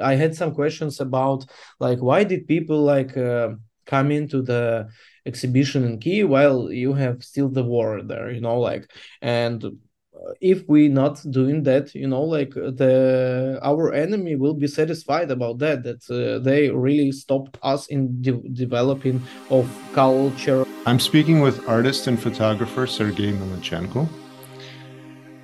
I had some questions about like why did people like uh, come into the exhibition in Kiev while you have still the war there, you know, like and if we not doing that you know like the our enemy will be satisfied about that that uh, they really stopped us in de- developing of culture. I'm speaking with artist and photographer Sergey Melnitchenko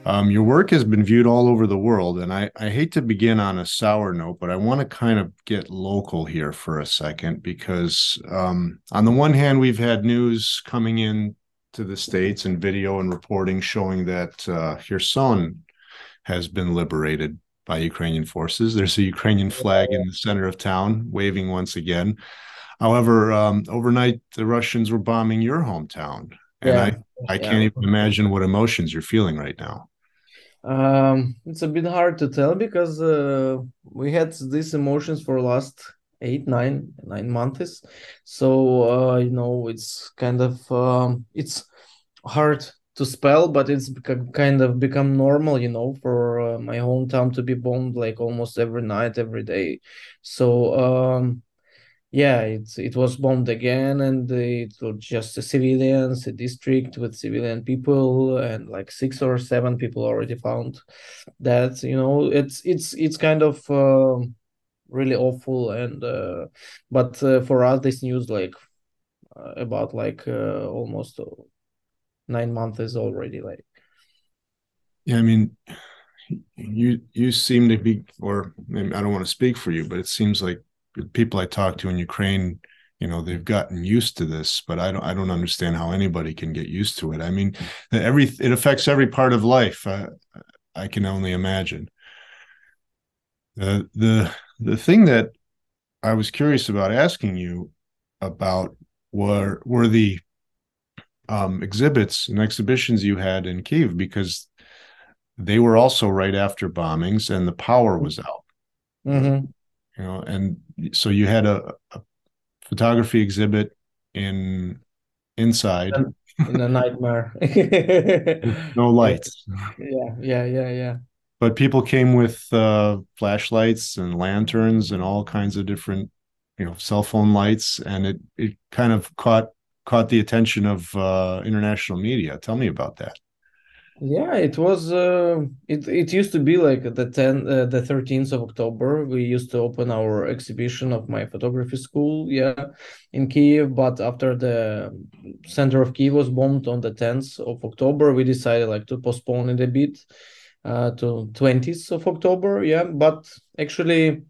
um, your work has been viewed all over the world and I, I hate to begin on a sour note but i want to kind of get local here for a second because um, on the one hand we've had news coming in to the states and video and reporting showing that uh, Kherson has been liberated by Ukrainian forces. There's a Ukrainian flag in the center of town waving once again. However, um, overnight the Russians were bombing your hometown, and yeah. I I can't even imagine what emotions you're feeling right now. Um, it's a bit hard to tell because uh, we had these emotions for last eight nine nine months. So uh, you know it's kind of um, it's hard to spell but it's kind of become normal you know for uh, my hometown to be bombed like almost every night every day. So um yeah it's it was bombed again and it was just civilians a district with civilian people and like six or seven people already found that you know it's it's it's kind of uh, really awful. And uh, but uh, for us this news like uh, about like uh, almost nine months is already like yeah i mean you you seem to be or i don't want to speak for you but it seems like people i talk to in ukraine you know they've gotten used to this but i don't i don't understand how anybody can get used to it i mean every it affects every part of life uh, i can only imagine the the the thing that I was curious about asking you about were were the um, exhibits and exhibitions you had in Kiev because they were also right after bombings and the power was out. Mm-hmm. You know, and so you had a, a photography exhibit in inside. In a nightmare. No lights. Yeah yeah yeah yeah. But people came with uh, flashlights and lanterns and all kinds of different you know cell phone lights and it it kind of caught caught the attention of uh, international media. Tell me about that yeah it was uh, it it used to be like the 10 uh, the 13th of october we used to open our exhibition of my photography school yeah in kiev but after the center of kiev was bombed on the 10th of october we decided like to postpone it a bit uh, to 20th of October. Yeah, but actually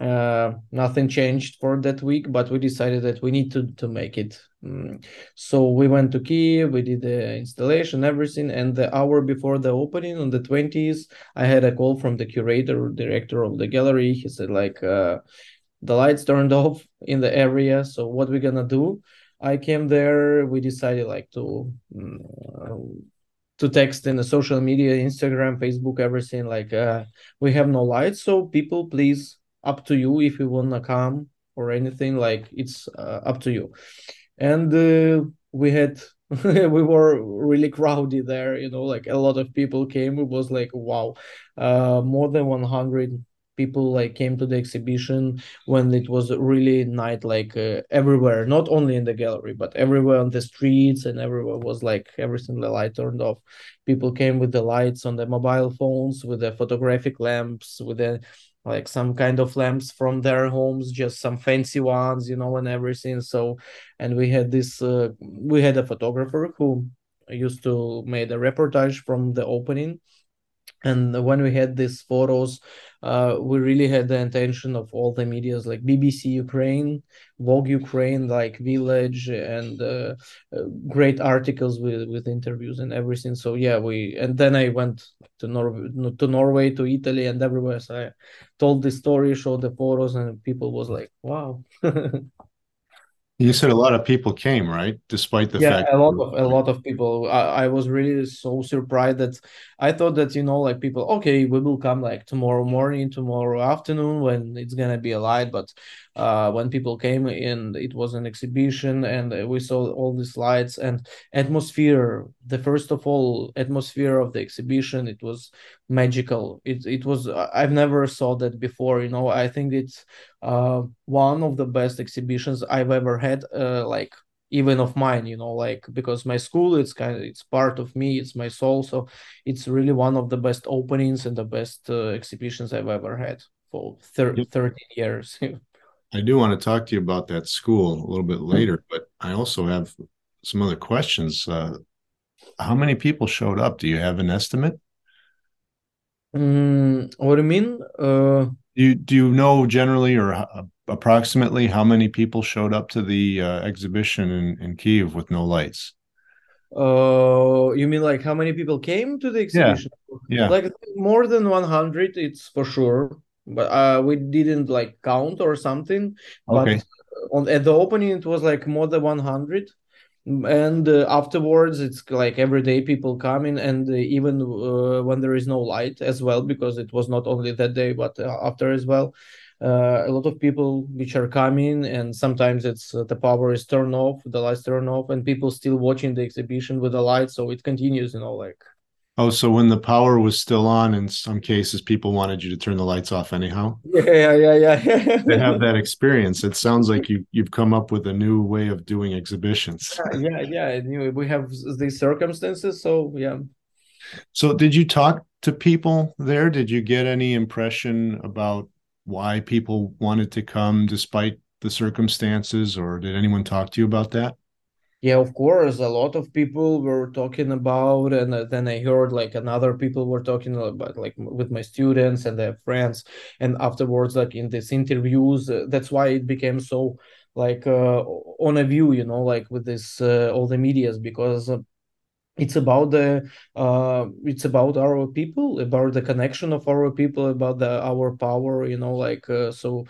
uh, nothing changed for that week. But we decided that we need to to make it. Mm. So we went to Kiev. We did the installation, everything, and the hour before the opening on the 20th, I had a call from the curator, director of the gallery. He said like. Uh, the lights turned off in the area so what we're gonna do i came there we decided like to um, to text in the social media instagram facebook everything like uh we have no lights so people please up to you if you wanna come or anything like it's uh, up to you. And uh, we had we were really crowded there you know like a lot of people came. It was like wow uh more than 100 people like came to the exhibition when it was really night like uh, everywhere not only in the gallery but everywhere on the streets and everywhere was like everything the light turned off. People came with the lights on the mobile phones with the photographic lamps with the like some kind of lamps from their homes just some fancy ones you know and everything. So and we had this uh, we had a photographer who used to made a reportage from the opening and when we had these photos uh, we really had the intention of all the medias like bbc ukraine vogue ukraine like village and uh, uh, great articles with with interviews and everything. So yeah we and then i went to norway to norway to italy and everywhere. So i told the story showed the photos and people was like wow You said a lot of people came, right? Despite the Yeah, fact. a lot of a lot of people. I, I was really so surprised that I thought that, you know, like people, okay, we will come like tomorrow morning, tomorrow afternoon when it's gonna be a light. But uh, when people came in, it was an exhibition and we saw all these lights and atmosphere. The first of all, atmosphere of the exhibition, it was magical. It it was I've never saw that before. You know, I think it's uh one of the best exhibitions I've ever had. Uh, like even of mine you know like because my school it's kind of it's part of me it's my soul so it's really one of the best openings and the best uh, exhibitions i've ever had for thir- Yep. 13 years I do want to talk to you about that school a little bit later, but I also have some other questions. Uh, how many people showed up? Do you have an estimate? mm, what do you mean uh you do you know generally or uh, approximately how many people showed up to the uh, exhibition in, in Kiev with no lights? uh you mean like how many people came to the Yeah, exhibition yeah. like more than 100 it's for sure but uh we didn't like count or something Okay. but on at the opening it was like more than 100 and uh, afterwards it's like every day people coming and uh, even uh, when there is no light as well because it was not only that day but uh, after as well uh, a lot of people which are coming and sometimes it's uh, the power is turned off the lights turn off and people still watching the exhibition with the light so it continues you know like Oh, so when the power was still on, in some cases, people wanted you to turn the lights off anyhow. yeah yeah yeah To have that experience, it sounds like you you've come up with a new way of doing exhibitions. yeah yeah anyway, we have these circumstances so yeah So, did you talk to people there? Did you get any impression about why people wanted to come despite the circumstances, or did anyone talk to you about that? Yeah, of course, a lot of people were talking about, and uh, then I heard like another people were talking about like with my students and their friends, and afterwards, like in these interviews, uh, that's why it became so like uh, on a view, you know, like with this uh, all the medias because uh, it's about the uh it's about our people about the connection of our people about the our power you know like uh, so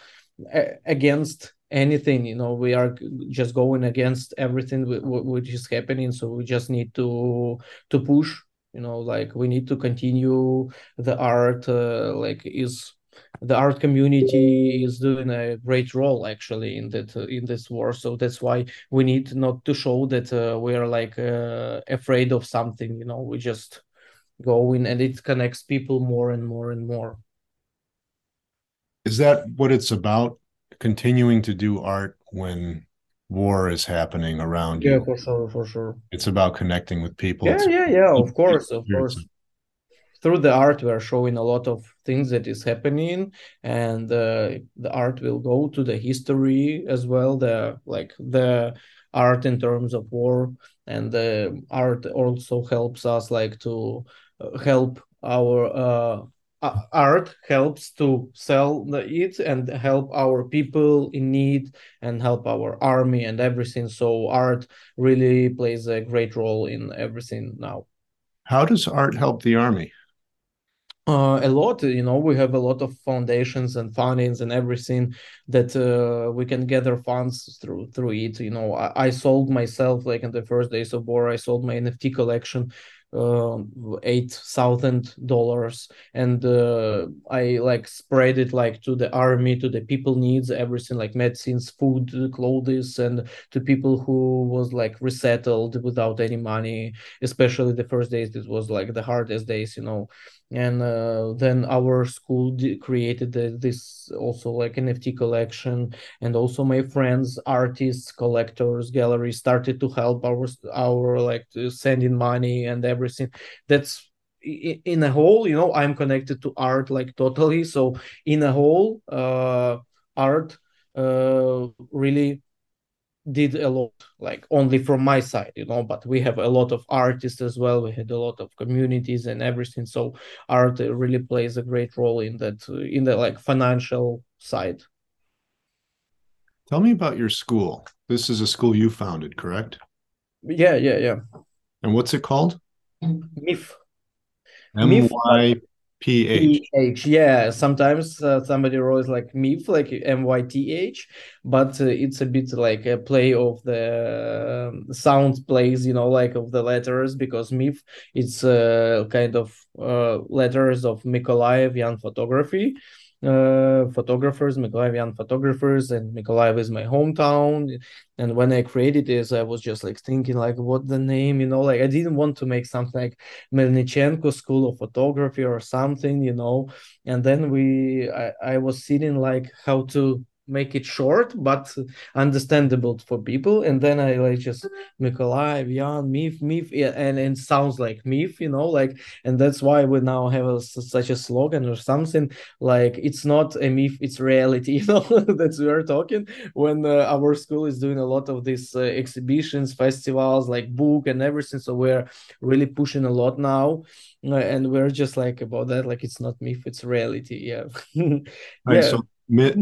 a- against anything you know we are just going against everything which is happening so we just need to to push you know like we need to continue the art uh, like is the art community is doing a great role actually in that uh, in this war so that's why we need not to show that uh, we are like uh, afraid of something you know we just go in and it connects people more and more and more Is that what it's about? Continuing to do art when war is happening around yeah you. for sure for sure It's about connecting with people. yeah It's yeah yeah of course of course through the art we are showing a lot of things that is happening and uh, the art will go to the history as well the like the art in terms of war and the art also helps us like to uh, help our uh, art helps to sell the it and help our people in need and help our army and everything. So art really plays a great role in everything now. How does art help the army? uh, a lot you know we have a lot of foundations and fundings and everything that uh, we can gather funds through through it you know. I, I sold myself like in the first days of war i sold my nft collection um eight thousand dollars. And uh, i like spread it like to the army to the people needs everything like medicines food clothes and to people who was like resettled without any money especially the first days. It was like the hardest days you know and uh, then our school created the, this also like nft collection. And also my friends artists collectors galleries started to help our our like sending money and everything. That's in a whole you know i'm connected to art like totally. So in a whole uh art uh really did a lot like only from my side you know but we have a lot of artists as well we had a lot of communities and everything so art uh, really plays a great role in that uh, in the like financial side Tell me about your school. This is a school you founded, correct? yeah yeah yeah And what's it called? mif M myth Y P H. H. Yeah, sometimes uh, somebody wrote like myth, like M Y T H, but uh, it's a bit like a play of the uh, sound plays, you know, like of the letters because myth it's uh, kind of uh, letters of Mykolaiv Young Photography uh, photographers, Mykolaivian photographers, and Mykolaiv is my hometown. And when I created this, I was just like thinking like, what the name, you know, like I didn't want to make something like Melnitchenko School of Photography or something, you know. And then we, I, I was sitting like how to make it short but understandable for people and then i like just Mykolaiv, Jan, Myth, Myth, yeah, and it sounds like Myth, you know, like, and that's why we now have a, such a slogan or something like it's not a myth, it's reality, you know, that we are talking when uh, our school is doing a lot of these uh, exhibitions, festivals, like book and everything. So we're really pushing a lot now, uh, and we're just like about that, like it's not myth, it's reality, yeah. right. So myth,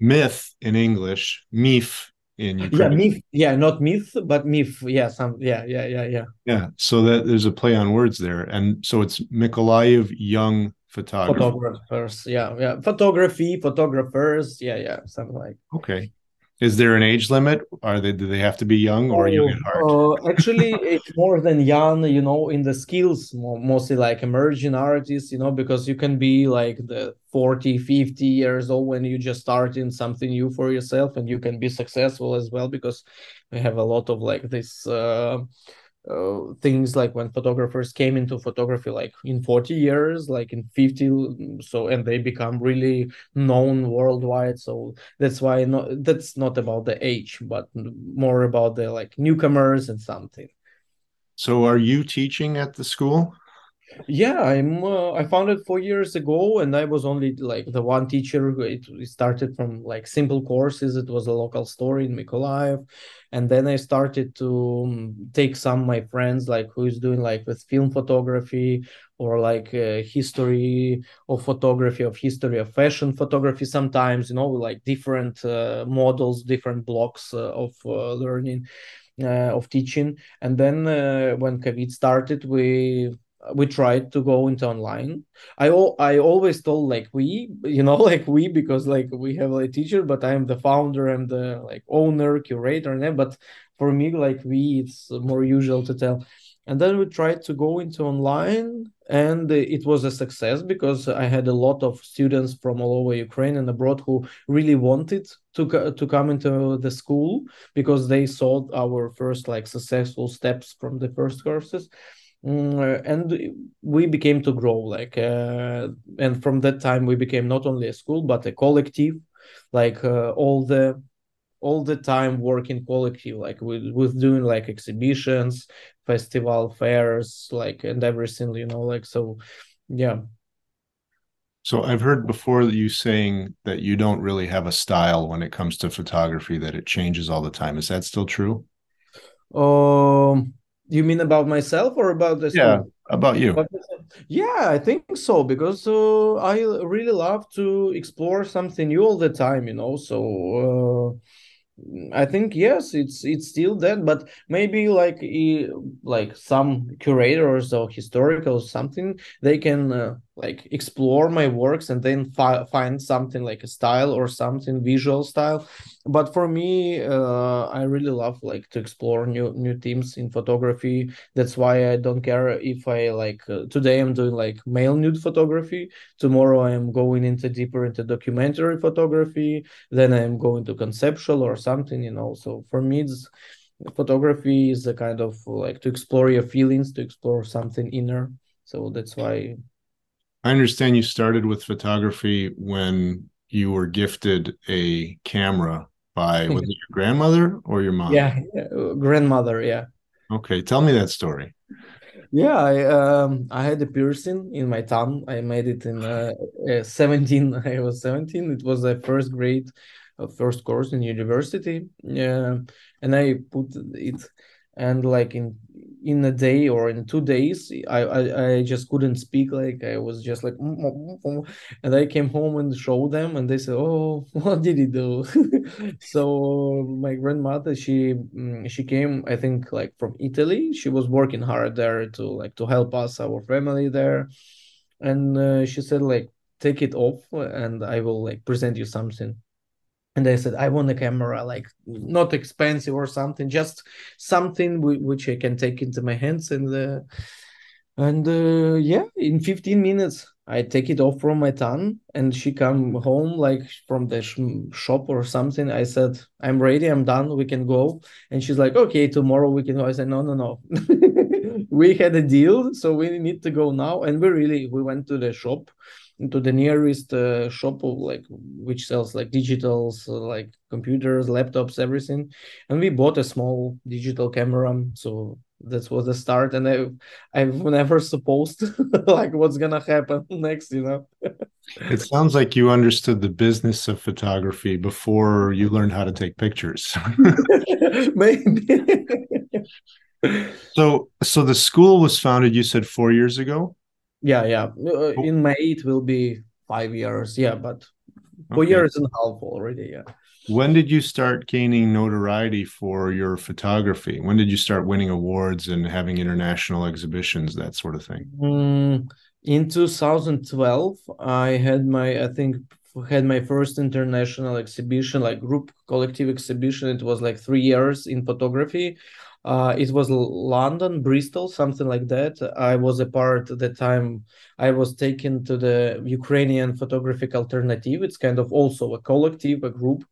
myth in English, myth in Ukraine. Yeah, myth. Yeah, not myth, but myth. Yeah, some. Yeah, yeah, yeah, yeah. Yeah. So that there's a play on words there, and so it's Mykolaiv young photographer. Photographers. Yeah, yeah. Photography, photographers. Yeah, yeah. Something like. Okay. Is there an age limit? Are they do they have to be young or oh, young at heart? Uh, actually, it's more than young. You know, in the skills, mostly like emerging artists. You know, because you can be like the 40, 50 years old when you just starting something new for yourself, and you can be successful as well because we have a lot of like this. Uh, uh, things like when photographers came into photography like in 40 years like in 50 so and they become really known worldwide. So that's why not that's not about the age but more about the like newcomers and something. So are you teaching at the school yeah, I'm. Uh, I found it four years ago, and I was only like the one teacher. It, it started from like simple courses. It was a local store in Mykolaiv, and then I started to um, take some my friends like who is doing like with film photography or like uh, history of photography, of history of fashion photography. Sometimes you know like different uh, models, different blocks uh, of uh, learning. Uh, of teaching and then when covid started we we tried to go into online. I i always told like we you know like we because like we have a teacher but i'm the founder and the like owner curator and but for me like we it's more usual to tell. And then we tried to go into online and it was a success because i had a lot of students from all over ukraine and abroad who really wanted to to come into the school because they saw our first like successful steps from the first courses and we became to grow like uh, and from that time we became not only a school but a collective like uh, all the all the time working collective like with with doing like exhibitions festival fairs like and everything you know like so yeah. So i've heard before you saying that you don't really have a style when it comes to photography that it changes all the time. Is that still true? Um you mean about myself or about the yeah about you. Yeah i think so because uh, i really love to explore something new all the time you know so uh, I think yes, it's it's still that, but maybe like like some curators or historical something they can uh, like explore my works and then fi- find something like a style or something visual style. But for me uh, i really love like to explore new new themes in photography. That's why i don't care if i like uh, today i'm doing like male nude photography tomorrow i am going into deeper into documentary photography then i am going to conceptual or something you know. So for me it's photography is a kind of like to explore your feelings to explore something inner. So that's why I understand you started with photography when you were gifted a camera by was it your grandmother or your mom? Yeah, grandmother. Yeah. Okay, tell me that story. Yeah, I um I had a piercing in my thumb. I made it in uh, uh, 17. I was 17. It was a first grade, uh, first course in university. Yeah, and I put it and like in in a day or in two days I, I i just couldn't speak like i was just like mm, mm, mm, and i came home and showed them and they said oh what did he do? So my grandmother she she came i think like from italy. She was working hard there to like to help us our family there. And uh, she said like take it off and I will like present you something. And I said, I want a camera, like not expensive or something, just something w- which I can take into my hands. And uh, and uh, yeah, in 15 minutes, I take it off from my tongue, and she come home like from the sh- shop or something. I said, I'm ready, I'm done, we can go. And she's like, okay, tomorrow we can go. I said, no, no, no. we had a deal, so we need to go now. And we really we went to the shop to the nearest uh, shop of like which sells like digitals like computers laptops everything. And we bought a small digital camera so that was the start. And i i've never supposed like what's gonna happen next you know? It sounds like you understood the business of photography before you learned how to take pictures. Maybe. So so the school was founded you said four years ago yeah, yeah. Uh, in May it will be five years. Yeah, but four okay. years and a half already. Yeah. When did you start gaining notoriety for your photography? When did you start winning awards and having international exhibitions, that sort of thing? Mm, in 2012, I had my, I think, had my first international exhibition, like group collective exhibition. It was like three years in photography uh, it was London, Bristol, something like that. I was a part at the time. I was taken to the Ukrainian Photographic Alternative. It's kind of also a collective, a group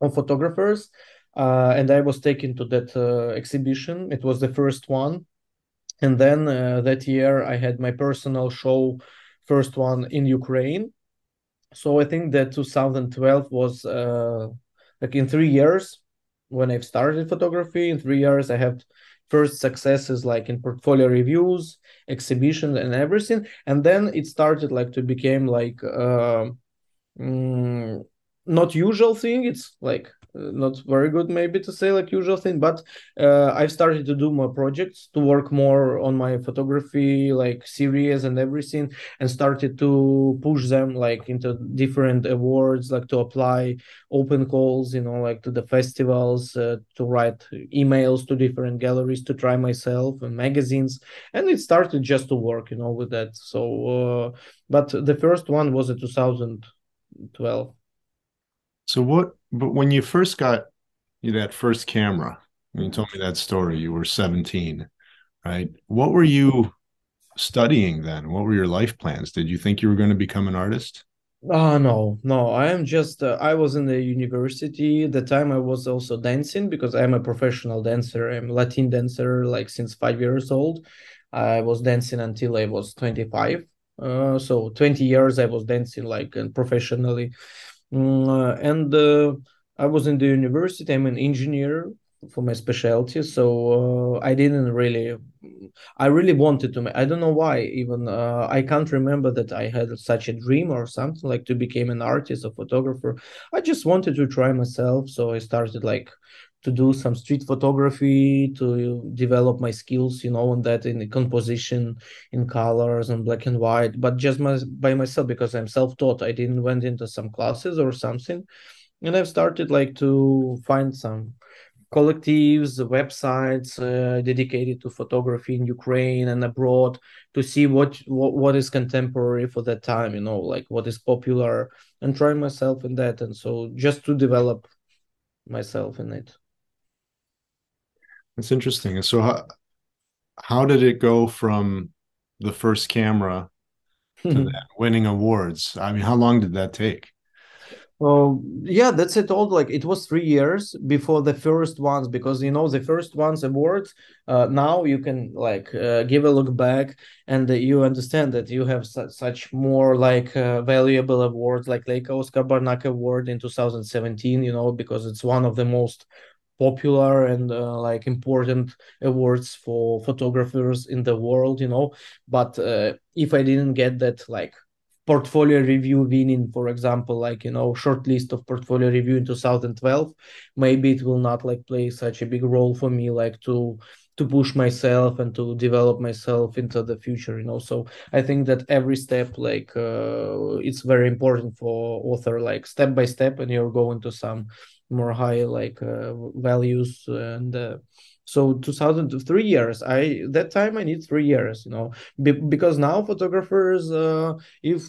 of photographers, uh, and I was taken to that uh, exhibition. It was the first one, and then uh, that year I had my personal show, first one in Ukraine. So I think that 2012 was uh, like in three years when I've started photography in three years, I have first successes like in portfolio reviews, exhibitions, and everything. And then it started like to become like uh, mm, not usual thing. It's like not very good maybe to say like usual thing but uh, i've started to do more projects to work more on my photography like series and everything and started to push them like into different awards like to apply open calls you know like to the festivals uh, to write emails to different galleries to try myself and magazines and it started just to work you know with that so uh, but the first one was in 2012 so what? But when you first got that first camera, when you told me that story, you were seventeen, right? What were you studying then? What were your life plans? Did you think you were going to become an artist? Oh no, no. I am just. Uh, I was in the university. At the time, I was also dancing because I'm a professional dancer. I'm Latin dancer, like since five years old. I was dancing until I was 25. Uh, so 20 years I was dancing like and professionally. Mm, uh, and uh, I was in the university. I'm an engineer for my specialty, so uh, I didn't really. I really wanted to. I don't know why. Even I can't remember that I had such a dream or something like to become an artist, or photographer. I just wanted to try myself, so I started like to do some street photography to develop my skills you know on that in the composition in colors and black and white but just my, by myself because i'm self-taught. I didn't went into some classes or something and i've started like to find some collectives websites uh, dedicated to photography in ukraine and abroad to see what, what what is contemporary for that time you know like what is popular and try myself in that and so just to develop myself in it that's interesting. So how how did it go from the first camera to winning awards? I mean, how long did that take? Oh yeah, that's it. All like it was three years before the first ones because you know the first ones awards. Uh, now you can like uh, give a look back and uh, you understand that you have su- such more like uh, valuable awards like Leica Oscar Barnack Award in 2017. You know because it's one of the most popular and uh, like important awards for photographers in the world you know? But uh, if i didn't get that like portfolio review winning for example like you know short list of portfolio review in 2012 maybe it will not like play such a big role for me like to to push myself and to develop myself into the future you know? So i think that every step like uh, it's very important for author like step by step and you're going to some more high like uh, values and uh, so 2003 years. I that time i need three years you know Be- because now photographers uh, if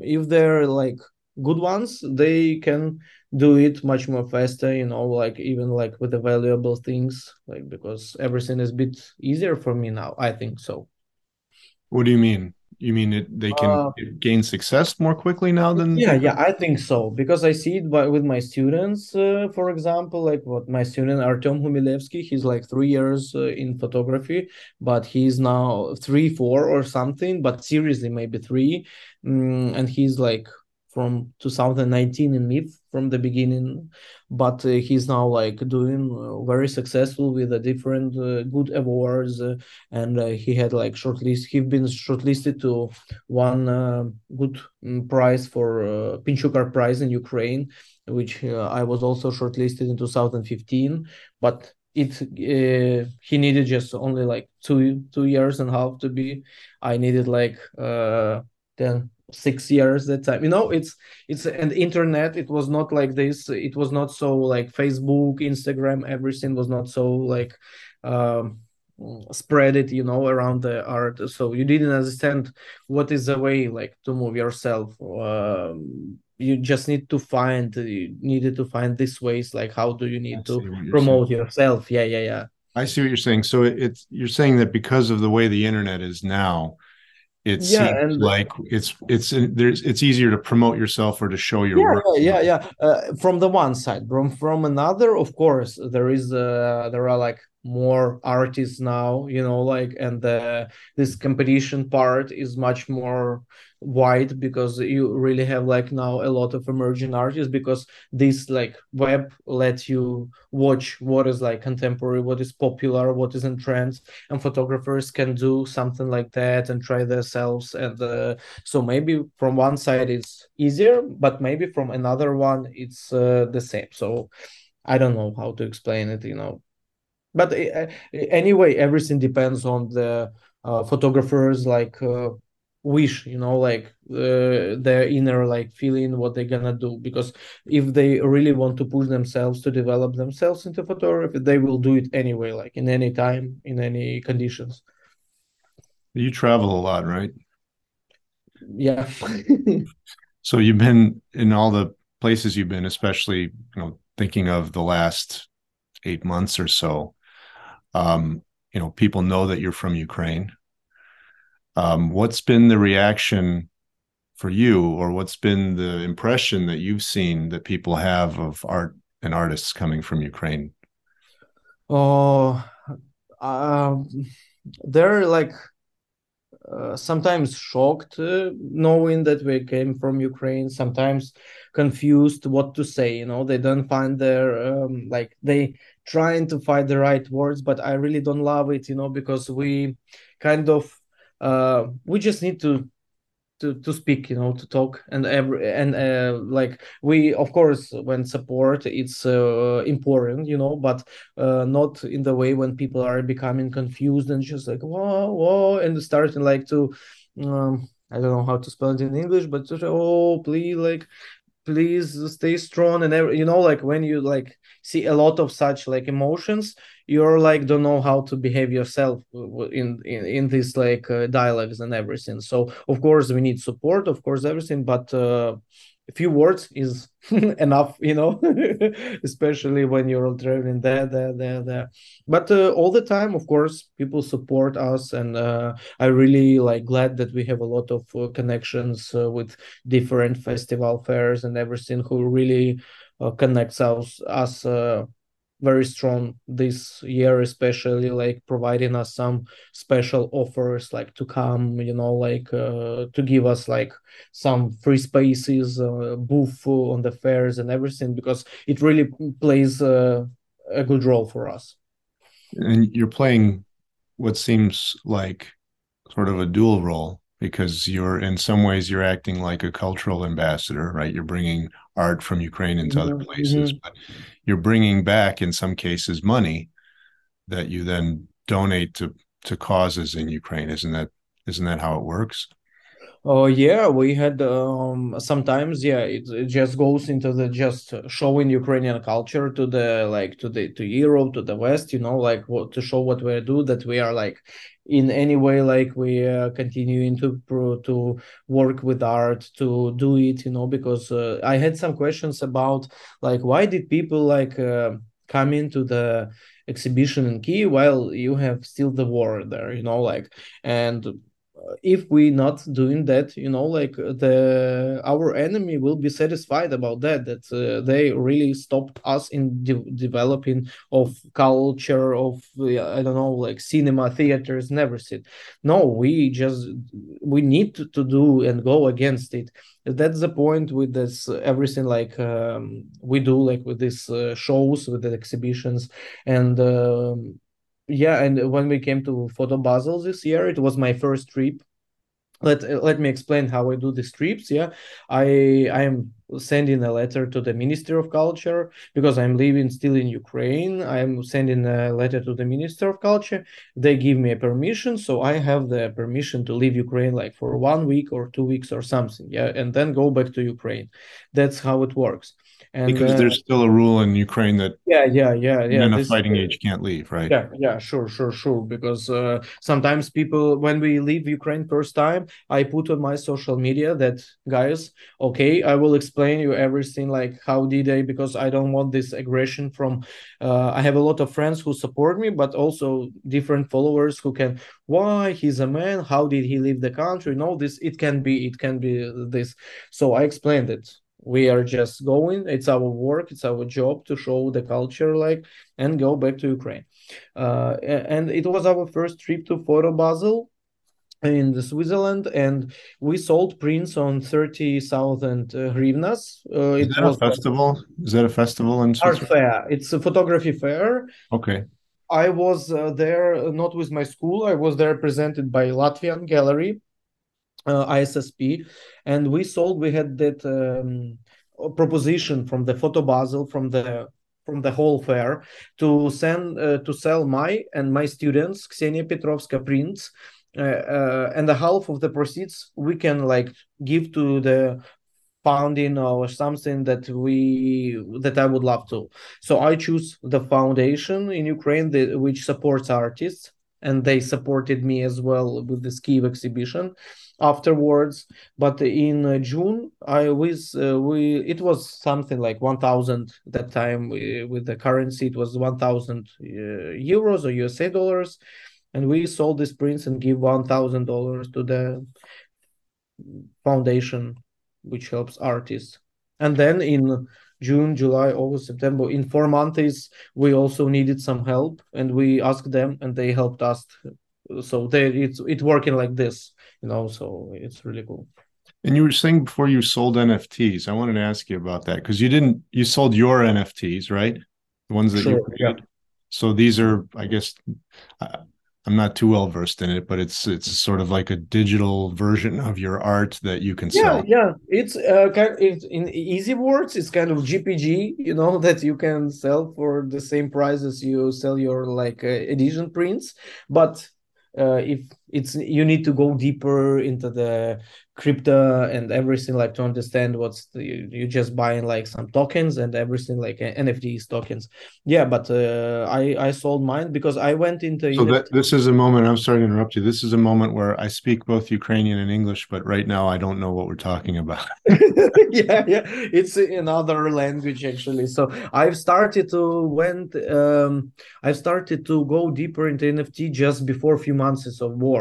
if they're like good ones they can do it much more faster you know like even like with the valuable things like because everything is a bit easier for me now i think so. What do you mean you mean it, they can uh, gain success more quickly now than yeah yeah i think so. Because i see it by, with my students uh, for example like what my student artem humilevsky he's like three years uh, in photography but he's now three four or something but seriously maybe three. Um, and he's like from 2019 in MYPH from the beginning, but uh, he's now like doing uh, very successful with the different uh, good awards, uh, and uh, he had like shortlist. He's been shortlisted to one uh, good mm, prize for uh, PinchukArt Prize in Ukraine, which I was also shortlisted in 2015. But it he needed just only like two two years and a half to be. I needed like uh, then six years that time. You know it's it's an internet it was not like this. It was not so like facebook instagram everything was not so like um spread it you know around the art. So you didn't understand what is the way like to move yourself. Um, you just need to find you needed to find these ways like how do you need to promote saying. yourself? Yeah yeah yeah. I see what you're saying. So it's you're saying that because of the way the internet is now it yeah, seems and, like it's it's there's it's easier to promote yourself or to show your yeah, work. Yeah, yeah, uh, from the one side, from from another, of course, there is uh, there are like more artists now, you know, like and the this competition part is much more wide because you really have like now a lot of emerging artists because this like web lets you watch what is like contemporary what is popular what is in trends and photographers can do something like that and try themselves and uh, so maybe from one side it's easier but maybe from another one it's uh, the same. So i don't know how to explain it you know but uh, anyway everything depends on the uh, photographers like uh, wish you know like uh, their inner like feeling what they're gonna do. Because if they really want to push themselves to develop themselves into photography they will do it anyway like in any time in any conditions. You travel a lot right? Yeah. So you've been in all the places you've been especially you know thinking of the last eight months or so um you know people know that you're from ukraine um, what's been the reaction for you, or what's been the impression that you've seen that people have of art and artists coming from Ukraine? Oh, um, they're like uh, sometimes shocked uh, knowing that we came from Ukraine, sometimes confused what to say. You know, they don't find their um, like they trying to find the right words, but I really don't love it. You know, because we kind of uh, we just need to to to speak you know to talk and every and uh, like we of course when support it's uh, important you know but uh, not in the way when people are becoming confused and just like whoa whoa and starting like to um, I don't know how to spell it in English, but oh please like please stay strong and every, you know like when you like see a lot of such like emotions you're like don't know how to behave yourself in in, in these like uh, dialogues and everything. So of course we need support of course everything but uh, a few words is enough you know especially when you're all traveling there there there there. But uh, all the time of course people support us and uh, i really like glad that we have a lot of uh, connections uh, with different festival fairs and everything who really uh, connects us us uh, very strong this year especially like providing us some special offers like to come you know like uh, to give us like some free spaces uh, booth on the fairs and everything because it really plays uh, a good role for us. And you're playing what seems like sort of a dual role because you're in some ways you're acting like a cultural ambassador right? You're bringing art from ukraine into mm-hmm. other places mm-hmm. but you're bringing back in some cases money that you then donate to to causes in Ukraine. Isn't that isn't that how it works? Oh yeah, we had um sometimes yeah it, it just goes into the just showing Ukrainian culture to the like to the to Europe to the West, you know, like what to show what we do that we are like in any way like we are continuing to to work with art to do it, you know, because uh, I had some questions about like why did people like uh, come into the exhibition in Kiev while you have still the war there, you know, like and if we not doing that you know like the our enemy will be satisfied about that that uh, they really stopped us in de- developing of culture of i don't know like cinema theaters never sit no we just we need to, to do and go against it. That's the point with this everything like um, we do like with these uh, shows with the exhibitions. And um, yeah and when we came to photo basel this year it was my first trip. Let let me explain how i do these trips yeah. I i am sending a letter to the minister of culture because i'm living still in ukraine. I'm sending a letter to the minister of culture. They give me a permission so i have the permission to leave ukraine like for one week or two weeks or something yeah and then go back to ukraine. That's how it works and because uh, there's still a rule in Ukraine that yeah, yeah, yeah, yeah. Men of fighting age can't leave, right? Yeah, yeah, sure, sure, sure. Because uh, sometimes people, when we leave Ukraine first time, I put on my social media that guys, okay, I will explain you everything, like how did I, because I don't want this aggression from. Uh, I have a lot of friends who support me, but also different followers who can. Why he's a man? How did he leave the country? No, this it can be, it can be this. So I explained it we are just going it's our work it's our job to show the culture like and go back to ukraine. Uh, and it was our first trip to photo basel in the switzerland and we sold prints on 30000 uh, hryvnias. Uh, is that a festival? Is that a festival in art fair. It's a photography fair. Okay. I was uh, there not with my school. I was there presented by latvian gallery. uh, ISSP, and we sold. We had that um, proposition from the Photo Basel from the from the whole fair to send uh, to sell my and my students Ksenia Petrovska prints, uh, uh, and the half of the proceeds we can like give to the founding or something that we that I would love to. So I choose the foundation in Ukraine that, which supports artists, and they supported me as well with this Kiev exhibition afterwards. But in uh, june i was uh, we it was something like 1000 that time. We, with the currency it was 1000 uh, euros or usa dollars. And we sold these prints and give $1000 to the foundation which helps artists. And then in june july august september in four months we also needed some help and we asked them and they helped us so they it's it's working like this you know so it's really cool and you were saying before you sold nfts i wanted to ask you about that because you didn't you sold your nfts right the ones that sure, you created. Yeah. so these are i guess uh, i'm not too well versed in it but it's it's sort of like a digital version of your art that you can yeah, sell. yeah. It's uh kind of, in easy words it's kind of JPG you know that you can sell for the same price as you sell your like uh, edition prints. But uh, if it's you need to go deeper into the crypto and everything like to understand what's the, you, just buying like some tokens and everything like nfts tokens. Yeah but uh, i i sold mine because i went into so that, this is a moment i'm sorry to interrupt you this is a moment where i speak both ukrainian and english but right now i don't know what we're talking about. Yeah yeah it's another language actually. So i've started to went um i've started to go deeper into nft just before a few months of war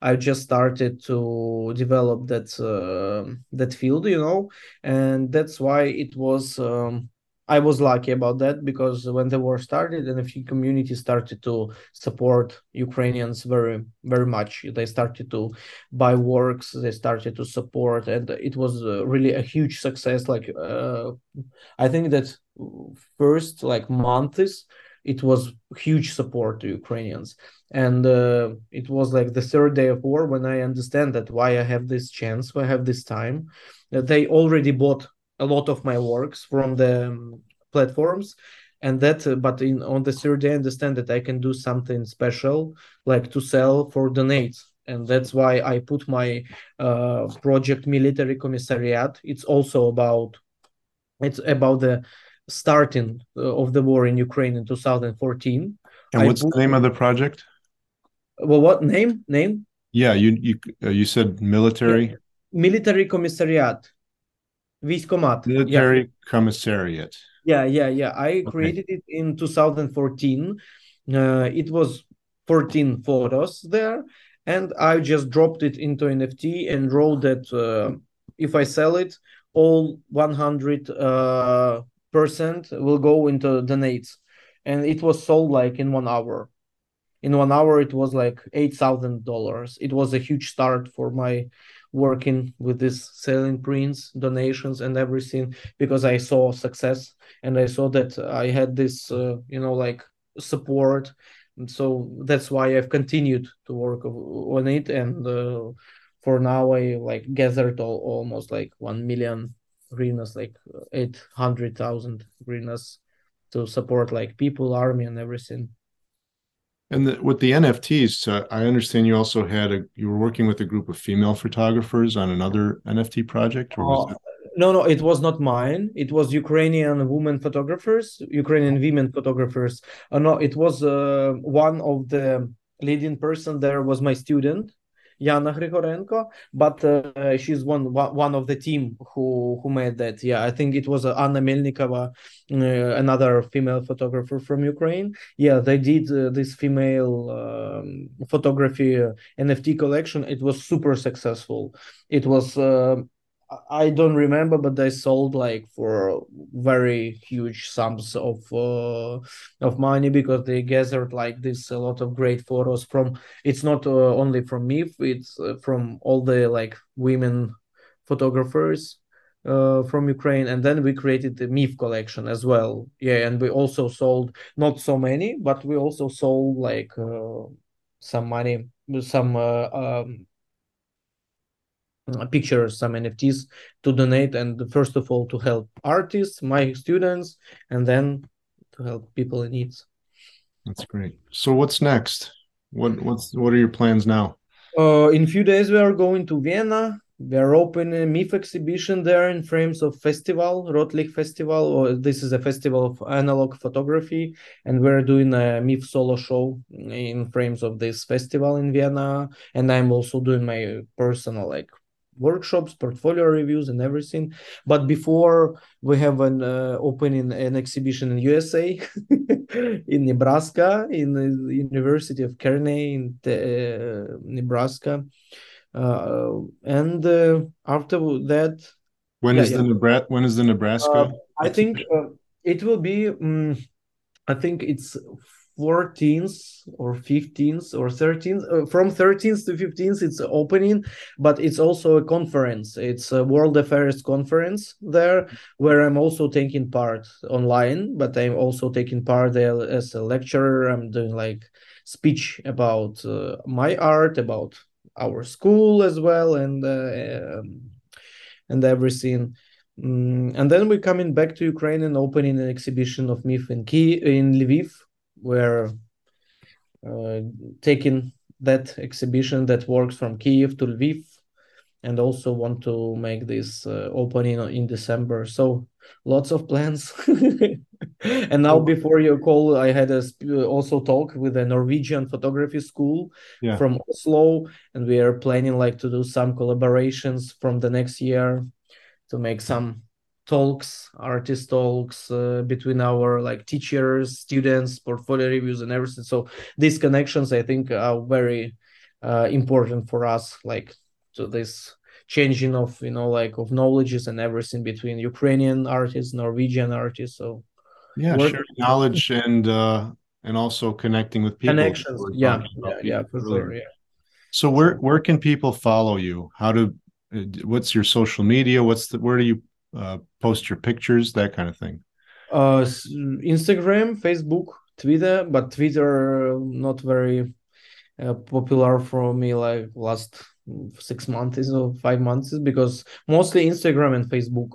I just started to develop that uh, that field, you know, and that's why it was. Um, I was lucky about that because when the war started and a few communities started to support Ukrainians very, very much. They started to buy works, they started to support, and it was uh, really a huge success. Like, uh, I think that first like months, it was huge support to Ukrainians. And uh, it was like the third day of war when i understand that why i have this chance why i have this time they already bought a lot of my works from the um, platforms. And that uh, but in on the third day i understand that i can do something special like to sell for donates. And that's why i put my uh, project military commissariat. It's also about it's about the starting uh, of the war in ukraine in 2014 and what's put, the name of the project? Well what? Name? Name? Yeah you you uh, you said military? Military commissariat. Viscomat. military yeah. commissariat. Yeah yeah yeah. I created it in 2014 uh, it was 14 photos there and i just dropped it into nft and wrote that uh, if i sell it all 100 uh, percent will go into donates. And it was sold like in one hour. In one hour it was like eight thousand dollars. It was a huge start for my working with this selling prints donations and everything because i saw success and i saw that i had this uh, you know like support. And so that's why i've continued to work on it. And uh, for now i like gathered all, almost like 1 million hryvnias like 800000 hryvnias to support like people army and everything and the, with the NFTs, uh, I understand you also had a you were working with a group of female photographers on another NFT project. Or uh, No, no, it was not mine. It was Ukrainian women photographers, Ukrainian women photographers. Uh, no, it was uh, one of the leading person there was my student Yana Grigorenko, but uh, she's one one of the team who who made that. Yeah, I think it was Anna Melnikova, uh, another female photographer from Ukraine. Yeah, they did uh, this female um, photography uh, NFT collection. It was super successful. It was uh, I don't remember, but they sold like for very huge sums of uh, of money because they gathered like this a lot of great photos from. It's not uh, only from me; it's uh, from all the like women photographers uh, from Ukraine, and then we created the MYPH collection as well. Yeah, and we also sold not so many, but we also sold like uh, some money, some uh, um, pictures some nfts to donate and first of all to help artists my students and then to help people in need that's great so what's next what what's what are your plans now uh in few days we are going to vienna we are opening a MYPH exhibition there in frames of festival, Rotlicht Festival. Or this is a festival of analog photography, and we're doing a MYPH solo show in frames of this festival in Vienna. And I'm also doing my personal like workshops, portfolio reviews, and everything. But before we have an uh, opening an exhibition in USA, in Nebraska, in the University of Kearney in the, uh, Nebraska, uh, and uh, after that. When yeah, is yeah. the Nebraska? When is the Nebraska? Uh, I think uh, it will be. Um, I think it's 14th or 15th or 13th uh, from 13th to 15th it's opening but it's also a conference. It's a world affairs conference there where i'm also taking part online but i'm also taking part as a lecturer. I'm doing like speech about uh, my art about our school as well and uh, um, and everything. Mm, and then we're coming back to Ukraine and opening an exhibition of MYPH in Kiev, in Lviv, were uh, taking that exhibition that works from Kiev to Lviv and also want to make this uh, opening in December. So lots of plans. and now before your call, I had a also talk with a Norwegian photography school yeah. from Oslo, and we are planning like to do some collaborations from the next year to make some talks artist talks uh, between our like teachers students portfolio reviews and everything. So these connections i think are very uh, important for us like to this changing of you know like of knowledges and everything between ukrainian artists norwegian artists. So yeah work- sharing knowledge and uh and also connecting with people. Connections yeah yeah, yeah for sure yeah. So where where can people follow you? How to uh, what's your social media? What's the where do you uh, post your pictures, that kind of thing? Uh, Instagram, Facebook, Twitter, but Twitter not very uh, popular for me like last six months or five months because mostly Instagram and Facebook.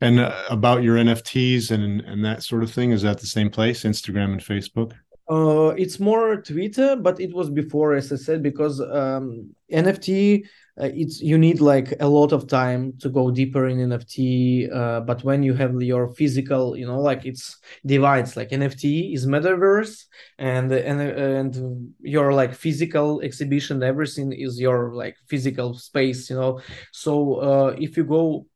And uh, about your NFTs and and that sort of thing, is that the same place, Instagram and Facebook? Uh, it's more Twitter, but it was before, as I said, because um, NFT uh, it's you need like a lot of time to go deeper in nft uh, but when you have your physical you know like it's divides like nft is metaverse and and and your like physical exhibition everything is your like physical space you know. So uh, if you go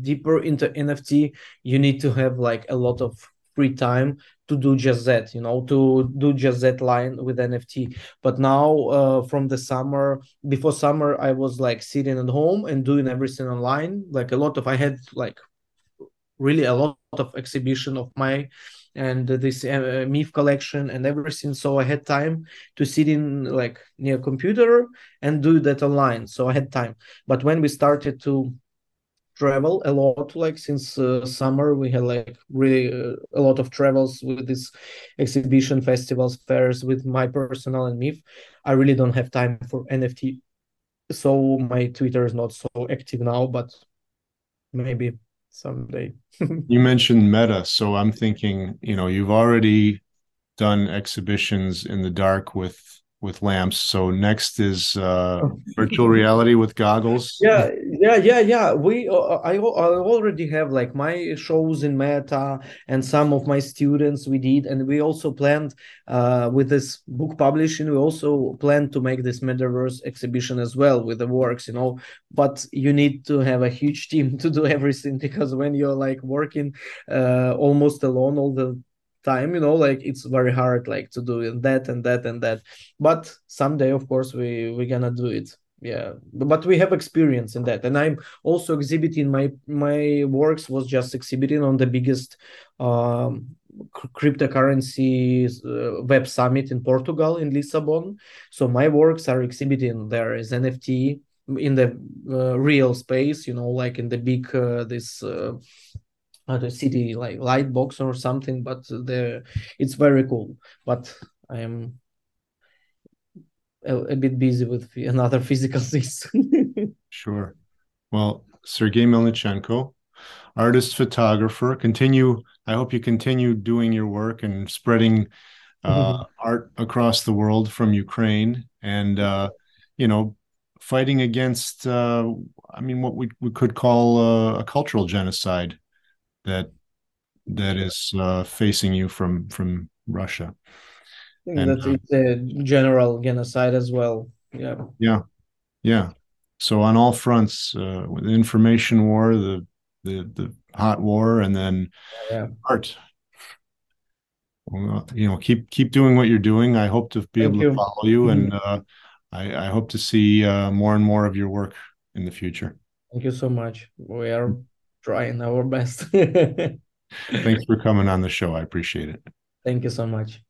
deeper into nft you need to have like a lot of free time to do just that you know to do just that line with nft but now uh, from the summer before summer i was like sitting at home and doing everything online. Like a lot of i had like really a lot of exhibition of my and this uh, MYPH collection and everything. So i had time to sit in like near computer and do that online. So i had time. But when we started to travel a lot like since uh, summer we had like really uh, a lot of travels with this exhibition festivals fairs with my personal and MYPH i really don't have time for nft so my twitter is not so active now but maybe someday. You mentioned meta so i'm thinking you know you've already done exhibitions in the dark with with lamps. So next is uh, virtual reality with goggles. Yeah, yeah, yeah, yeah. We uh, I, I already have like my shows in Meta and some of my students we did, and we also planned uh, with this book publishing. We also plan to make this metaverse exhibition as well with the works, you know. But you need to have a huge team to do everything because when you're like working uh, almost alone all the time you know like it's very hard like to do that and that and that. But someday of course we we're gonna do it. Yeah. But we have experience in that. And i'm also exhibiting my my works was just exhibiting on the biggest um cryptocurrency uh, web summit in portugal in lisbon. So my works are exhibiting there as nft in the uh, real space you know like in the big uh, this uh, the city like light box or something but the it's very cool. But i am a, a bit busy with another physical things. Sure. Well Sergey Melnitchenko artist photographer continue i hope you continue doing your work and spreading uh, mm-hmm. art across the world from ukraine and uh, you know fighting against uh, i mean what we, we could call uh, a cultural genocide that that is uh, facing you from from Russia. And, that's uh, it's a general genocide as well. Yeah. Yeah. Yeah. So on all fronts, uh, with the information war, the the the hot war, and then yeah. art. Well, you know, keep keep doing what you're doing. I hope to be Thank able you. to follow you, mm-hmm. and uh, I, I hope to see uh, more and more of your work in the future. Thank you so much. We are trying our best. Thanks for coming on the show. I appreciate it. Thank you so much.